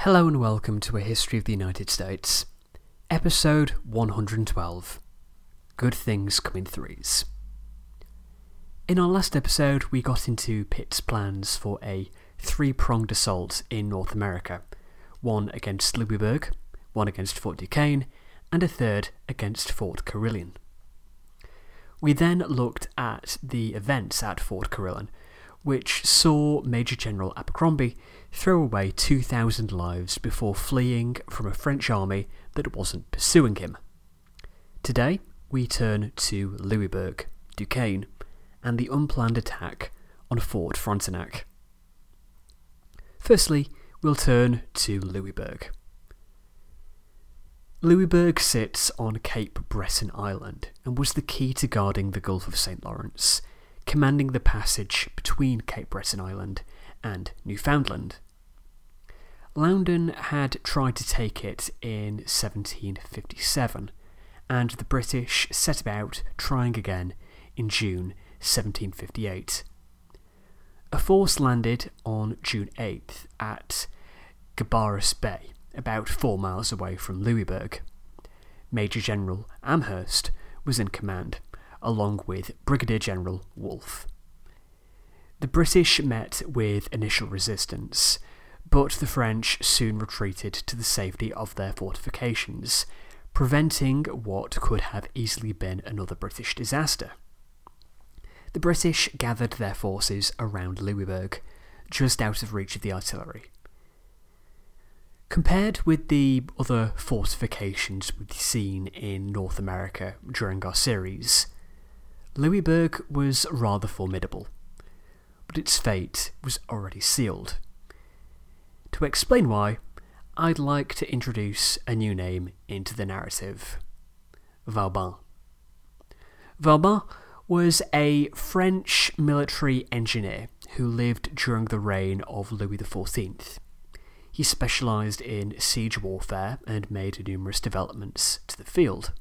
Hello and welcome to A History of the United States, episode 112 Good Things Come in Threes. In our last episode, we got into Pitt's plans for a three pronged assault in North America one against Louisbourg, one against Fort Duquesne, and a third against Fort Carillon. We then looked at the events at Fort Carillon, which saw Major General Abercrombie throw away 2,000 lives before fleeing from a French army that wasn't pursuing him. Today, we turn to Louisbourg, Duquesne, and the unplanned attack on Fort Frontenac. Firstly, we'll turn to Louisbourg. Louisbourg sits on Cape Breton Island and was the key to guarding the Gulf of St. Lawrence, commanding the passage between Cape Breton Island and Newfoundland. Loudon had tried to take it in 1757, and the British set about trying again in June 1758. A force landed on June 8th at Gabarus Bay, about four miles away from Louisbourg. Major General Amherst was in command, along with Brigadier General Wolfe. The British met with initial resistance, but the French soon retreated to the safety of their fortifications, preventing what could have easily been another British disaster. The British gathered their forces around Louisbourg, just out of reach of the artillery. Compared with the other fortifications we've seen in North America during our series, Louisbourg was rather formidable, but its fate was already sealed. To explain why, I'd like to introduce a new name into the narrative Vauban. Vauban was a French military engineer who lived during the reign of Louis XIV. He specialised in siege warfare and made numerous developments to the field.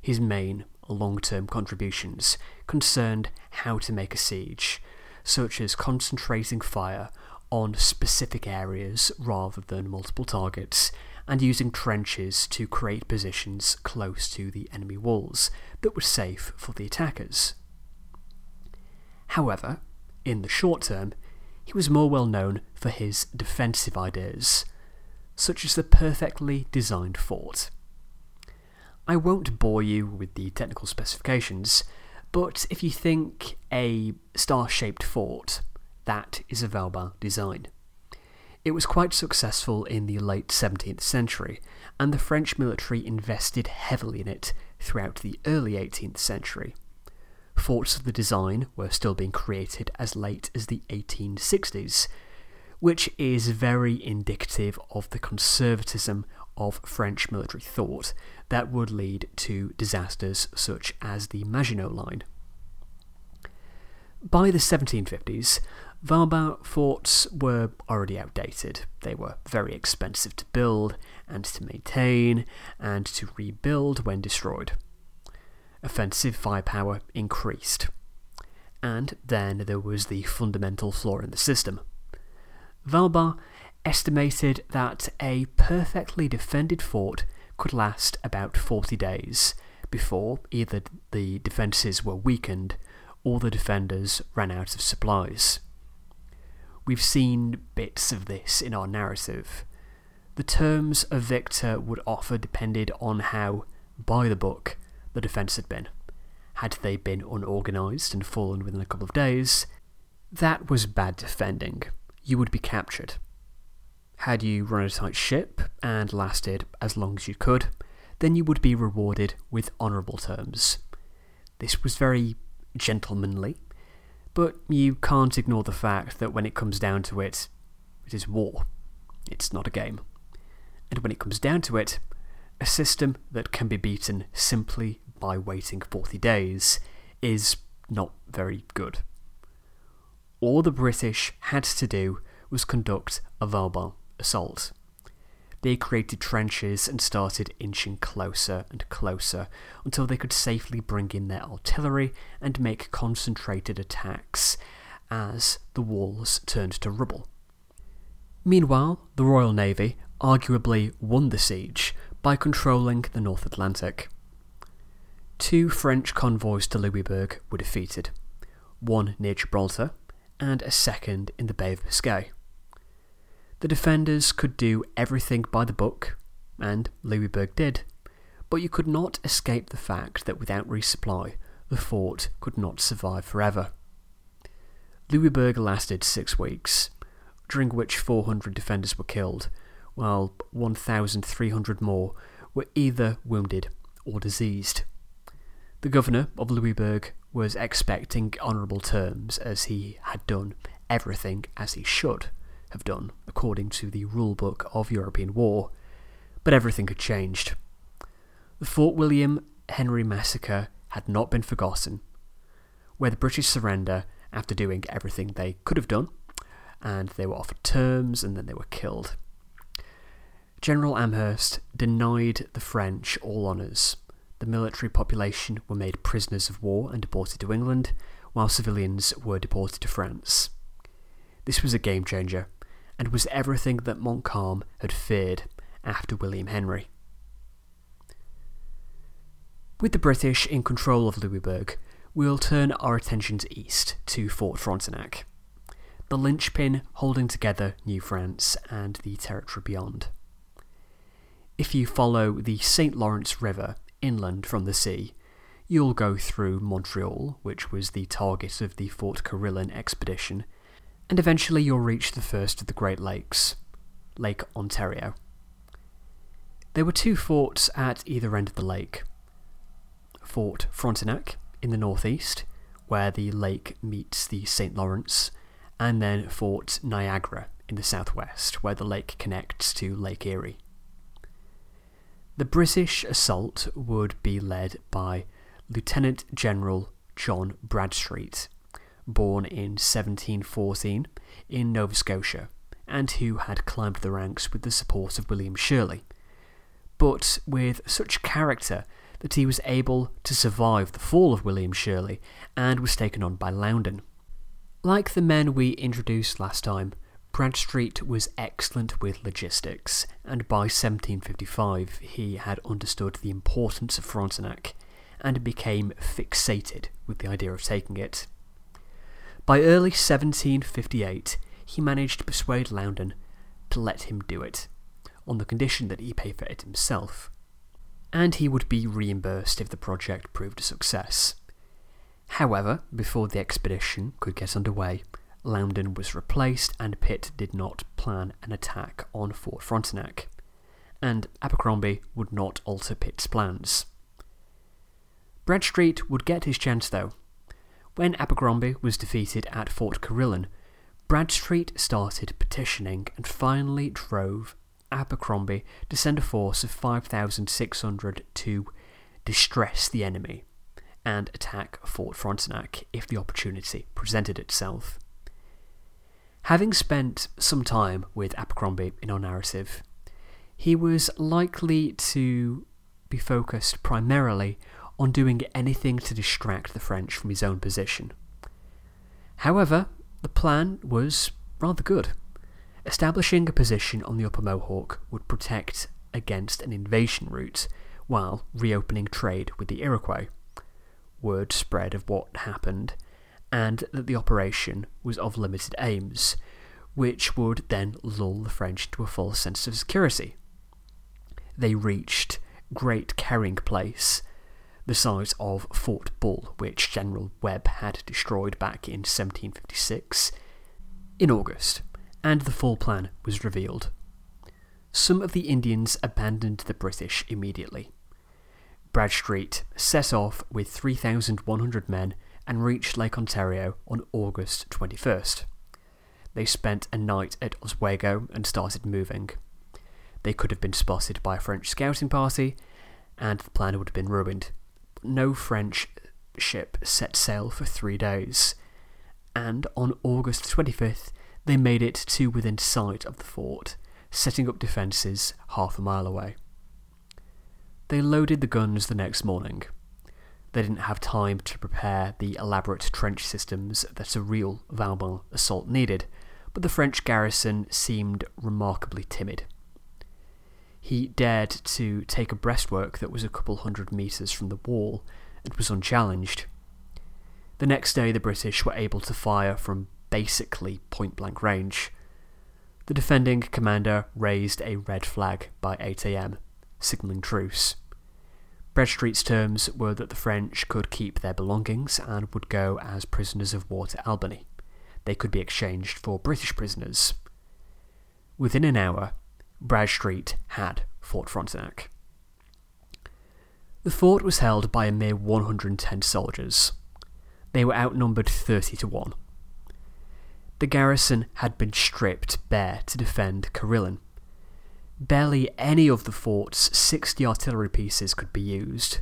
His main long term contributions concerned how to make a siege, such as concentrating fire on specific areas rather than multiple targets, and using trenches to create positions close to the enemy walls that were safe for the attackers. However, in the short term, he was more well known for his defensive ideas, such as the perfectly designed fort. I won't bore you with the technical specifications, but if you think a star shaped fort, that is a Vauban design. It was quite successful in the late 17th century, and the French military invested heavily in it throughout the early 18th century. Forts of the design were still being created as late as the 1860s, which is very indicative of the conservatism of French military thought that would lead to disasters such as the Maginot Line. By the 1750s, Vauban forts were already outdated. They were very expensive to build and to maintain and to rebuild when destroyed. Offensive firepower increased. And then there was the fundamental flaw in the system. Vauban estimated that a perfectly defended fort could last about 40 days before either the defences were weakened or the defenders ran out of supplies. We've seen bits of this in our narrative. The terms a victor would offer depended on how, by the book, the defence had been. Had they been unorganised and fallen within a couple of days, that was bad defending. You would be captured. Had you run a tight ship and lasted as long as you could, then you would be rewarded with honourable terms. This was very gentlemanly, but you can't ignore the fact that when it comes down to it, it is war. It's not a game. And when it comes down to it, a system that can be beaten simply by waiting 40 days is not very good. All the British had to do was conduct a Vauban assault. They created trenches and started inching closer and closer until they could safely bring in their artillery and make concentrated attacks as the walls turned to rubble. Meanwhile, the Royal Navy arguably won the siege by controlling the North Atlantic. Two French convoys to Louisbourg were defeated, one near Gibraltar and a second in the Bay of Biscay. The defenders could do everything by the book, and Louisbourg did, but you could not escape the fact that without resupply, the fort could not survive forever. Louisbourg lasted six weeks, during which 400 defenders were killed, while 1,300 more were either wounded or diseased. The governor of Louisbourg was expecting honourable terms as he had done everything as he should have done according to the rulebook of European war, but everything had changed. The Fort William Henry massacre had not been forgotten, where the British surrender after doing everything they could have done, and they were offered terms and then they were killed. General Amherst denied the French all honours. The military population were made prisoners of war and deported to England, while civilians were deported to France. This was a game changer, and was everything that Montcalm had feared after William Henry. With the British in control of Louisbourg, we'll turn our attentions east to Fort Frontenac, the linchpin holding together New France and the territory beyond. If you follow the St. Lawrence River inland from the sea, you'll go through Montreal, which was the target of the Fort Carillon expedition, and eventually you'll reach the first of the Great Lakes, Lake Ontario. There were two forts at either end of the lake Fort Frontenac in the northeast, where the lake meets the St. Lawrence, and then Fort Niagara in the southwest, where the lake connects to Lake Erie. The British assault would be led by Lieutenant General John Bradstreet, born in 1714 in Nova Scotia, and who had climbed the ranks with the support of William Shirley, but with such character that he was able to survive the fall of William Shirley and was taken on by Loudon. Like the men we introduced last time, Bradstreet was excellent with logistics, and by 1755 he had understood the importance of Frontenac and became fixated with the idea of taking it. By early 1758, he managed to persuade Loudon to let him do it, on the condition that he pay for it himself and he would be reimbursed if the project proved a success. However, before the expedition could get underway, Loudon was replaced and Pitt did not plan an attack on Fort Frontenac, and Abercrombie would not alter Pitt's plans. Bradstreet would get his chance though. When Abercrombie was defeated at Fort Carillon, Bradstreet started petitioning and finally drove Abercrombie to send a force of 5,600 to distress the enemy and attack Fort Frontenac if the opportunity presented itself. Having spent some time with Abercrombie in our narrative, he was likely to be focused primarily on doing anything to distract the French from his own position. However, the plan was rather good. Establishing a position on the Upper Mohawk would protect against an invasion route while reopening trade with the Iroquois. Word spread of what happened and that the operation was of limited aims, which would then lull the French to a false sense of security. They reached Great Carrying Place, the site of Fort Bull, which General Webb had destroyed back in 1756, in August and the full plan was revealed. Some of the Indians abandoned the British immediately. Bradstreet set off with 3,100 men and reached Lake Ontario on August 21st. They spent a night at Oswego and started moving. They could have been spotted by a French scouting party, and the plan would have been ruined. No French ship set sail for three days, and on August 25th, they made it to within sight of the fort, setting up defences half a mile away. They loaded the guns the next morning. They didn't have time to prepare the elaborate trench systems that a real Vauban assault needed, but the French garrison seemed remarkably timid. He dared to take a breastwork that was a couple hundred metres from the wall and was unchallenged. The next day, the British were able to fire from basically point blank range. The defending commander raised a red flag by 8am, signalling truce. Bradstreet's terms were that the French could keep their belongings and would go as prisoners of war to Albany. They could be exchanged for British prisoners. Within an hour, Bradstreet had Fort Frontenac. The fort was held by a mere 110 soldiers. They were outnumbered 30 to 1. The garrison had been stripped bare to defend Carillon. Barely any of the fort's 60 artillery pieces could be used.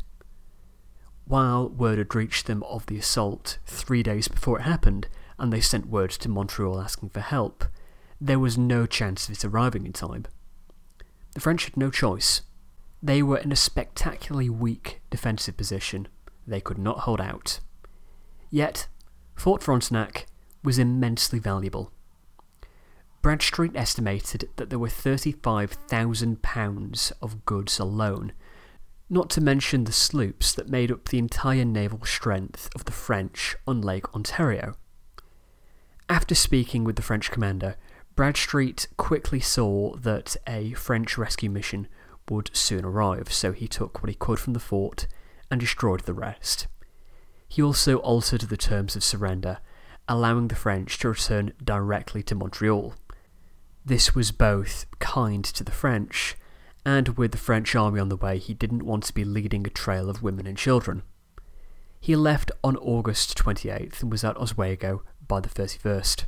While word had reached them of the assault three days before it happened, and they sent word to Montreal asking for help, there was no chance of it arriving in time. The French had no choice. They were in a spectacularly weak defensive position. They could not hold out. Yet, Fort Frontenac was immensely valuable. Bradstreet estimated that there were £35,000 of goods alone, not to mention the sloops that made up the entire naval strength of the French on Lake Ontario. After speaking with the French commander, Bradstreet quickly saw that a French rescue mission would soon arrive, so he took what he could from the fort and destroyed the rest. He also altered the terms of surrender, allowing the French to return directly to Montreal. This was both kind to the French, and with the French army on the way, he didn't want to be leading a trail of women and children. He left on August 28th and was at Oswego by the 31st.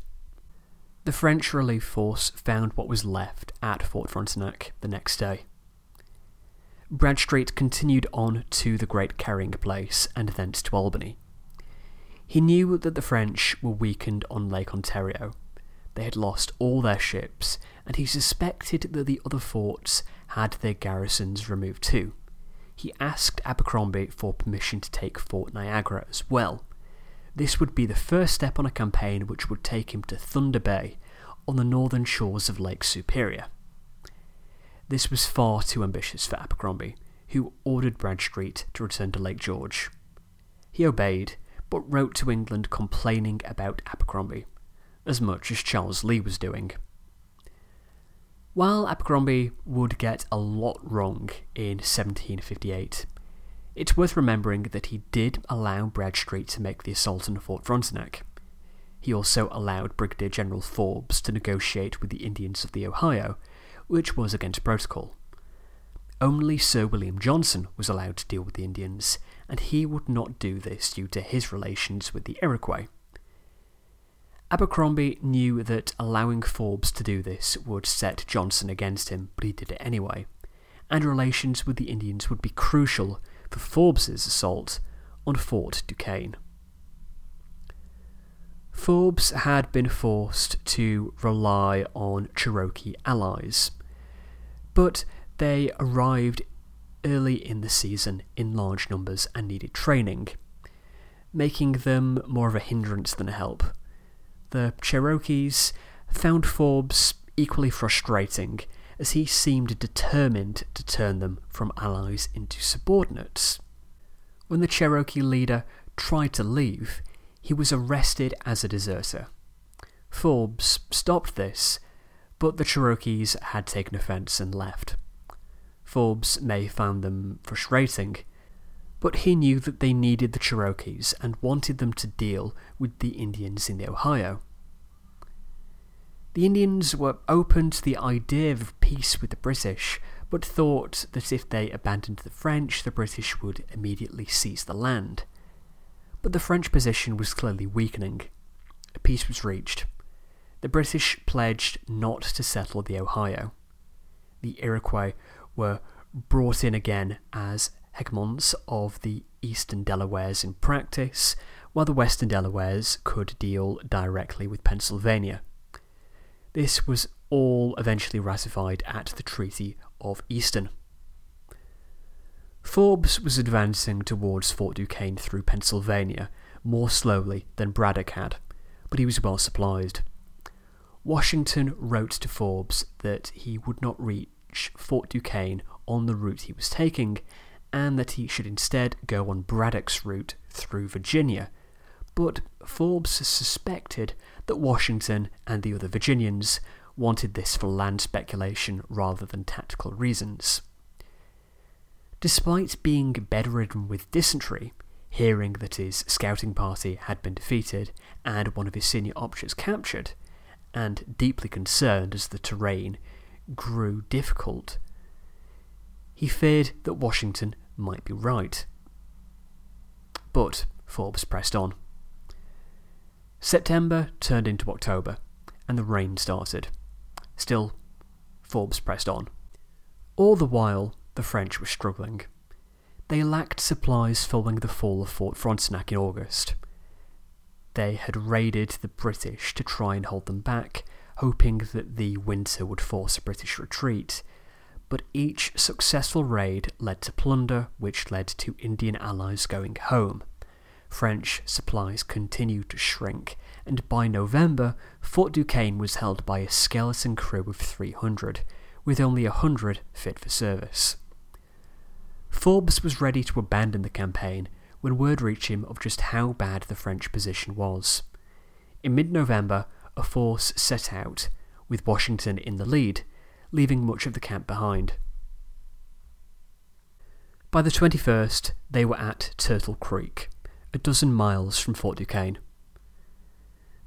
The French relief force found what was left at Fort Frontenac the next day. Bradstreet continued on to the Great Carrying Place and thence to Albany. He knew that the French were weakened on Lake Ontario. They had lost all their ships, and he suspected that the other forts had their garrisons removed too. He asked Abercrombie for permission to take Fort Niagara as well, this would be the first step on a campaign which would take him to Thunder Bay on the northern shores of Lake Superior. This was far too ambitious for Abercrombie, who ordered Bradstreet to return to Lake George. He obeyed, but wrote to England complaining about Abercrombie, as much as Charles Lee was doing. While Abercrombie would get a lot wrong in 1758, it's worth remembering that he did allow Bradstreet to make the assault on Fort Frontenac. He also allowed Brigadier General Forbes to negotiate with the Indians of the Ohio, which was against protocol. Only Sir William Johnson was allowed to deal with the Indians, and he would not do this due to his relations with the Iroquois. Abercrombie knew that allowing Forbes to do this would set Johnson against him, but he did it anyway, and relations with the Indians would be crucial for Forbes's assault on Fort Duquesne. Forbes had been forced to rely on Cherokee allies, but they arrived early in the season in large numbers and needed training, making them more of a hindrance than a help. The Cherokees found Forbes equally frustrating as he seemed determined to turn them from allies into subordinates. When the Cherokee leader tried to leave, he was arrested as a deserter. Forbes stopped this, but the Cherokees had taken offence and left. Forbes may have found them frustrating, but he knew that they needed the Cherokees and wanted them to deal with the Indians in the Ohio. The Indians were open to the idea of peace with the British, but thought that if they abandoned the French, the British would immediately seize the land. But the French position was clearly weakening. A peace was reached. The British pledged not to settle the Ohio. The Iroquois were brought in again as hegemons of the eastern Delawares in practice, while the western Delawares could deal directly with Pennsylvania. This was all eventually ratified at the Treaty of Easton. Forbes was advancing towards Fort Duquesne through Pennsylvania more slowly than Braddock had, but he was well supplied. Washington wrote to Forbes that he would not reach Fort Duquesne on the route he was taking, and that he should instead go on Braddock's route through Virginia. But Forbes suspected that Washington and the other Virginians wanted this for land speculation rather than tactical reasons. Despite being bedridden with dysentery, hearing that his scouting party had been defeated and one of his senior officers captured, and deeply concerned as the terrain grew difficult, he feared that Washington might be right. But Forbes pressed on. September turned into October, and the rain started. Still, Forbes pressed on. All the while, the French were struggling. They lacked supplies following the fall of Fort Frontenac in August. They had raided the British to try and hold them back, hoping that the winter would force a British retreat. But each successful raid led to plunder, which led to Indian allies going home. French supplies continued to shrink, and by November, Fort Duquesne was held by a skeleton crew of 300, with only 100 fit for service. Forbes was ready to abandon the campaign when word reached him of just how bad the French position was. In mid November, a force set out, with Washington in the lead, leaving much of the camp behind. By the 21st, they were at Turtle Creek, a dozen miles from Fort Duquesne.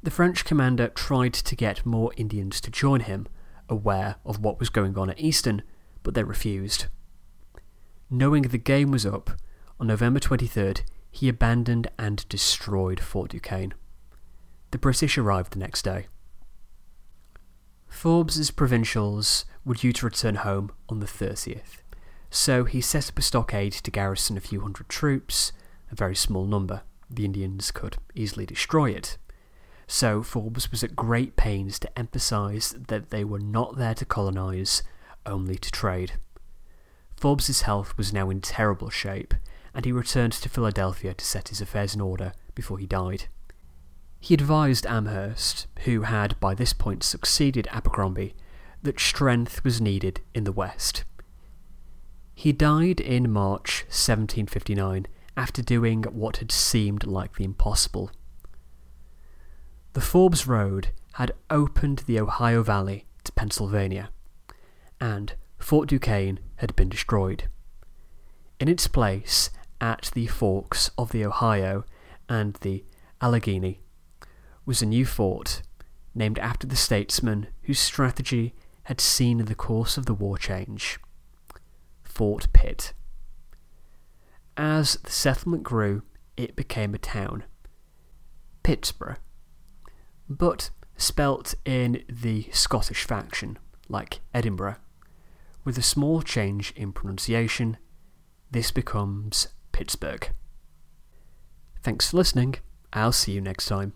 The French commander tried to get more Indians to join him, aware of what was going on at Easton, but they refused. Knowing the game was up, on November 23rd, he abandoned and destroyed Fort Duquesne. The British arrived the next day. Forbes's provincials were due to return home on the 30th, so he set up a stockade to garrison a few hundred troops, a very small number. The Indians could easily destroy it. So Forbes was at great pains to emphasise that they were not there to colonise, only to trade. Forbes's health was now in terrible shape, and he returned to Philadelphia to set his affairs in order before he died. He advised Amherst, who had by this point succeeded Abercrombie, that strength was needed in the West. He died in March 1759 after doing what had seemed like the impossible. The Forbes Road had opened the Ohio Valley to Pennsylvania, and Fort Duquesne had been destroyed. In its place, at the forks of the Ohio and the Allegheny, was a new fort named after the statesman whose strategy had seen the course of the war change Fort Pitt. As the settlement grew, it became a town, Pittsburgh, but spelt in the Scottish faction, like Edinburgh. With a small change in pronunciation, this becomes Pittsburgh. Thanks for listening. I'll see you next time.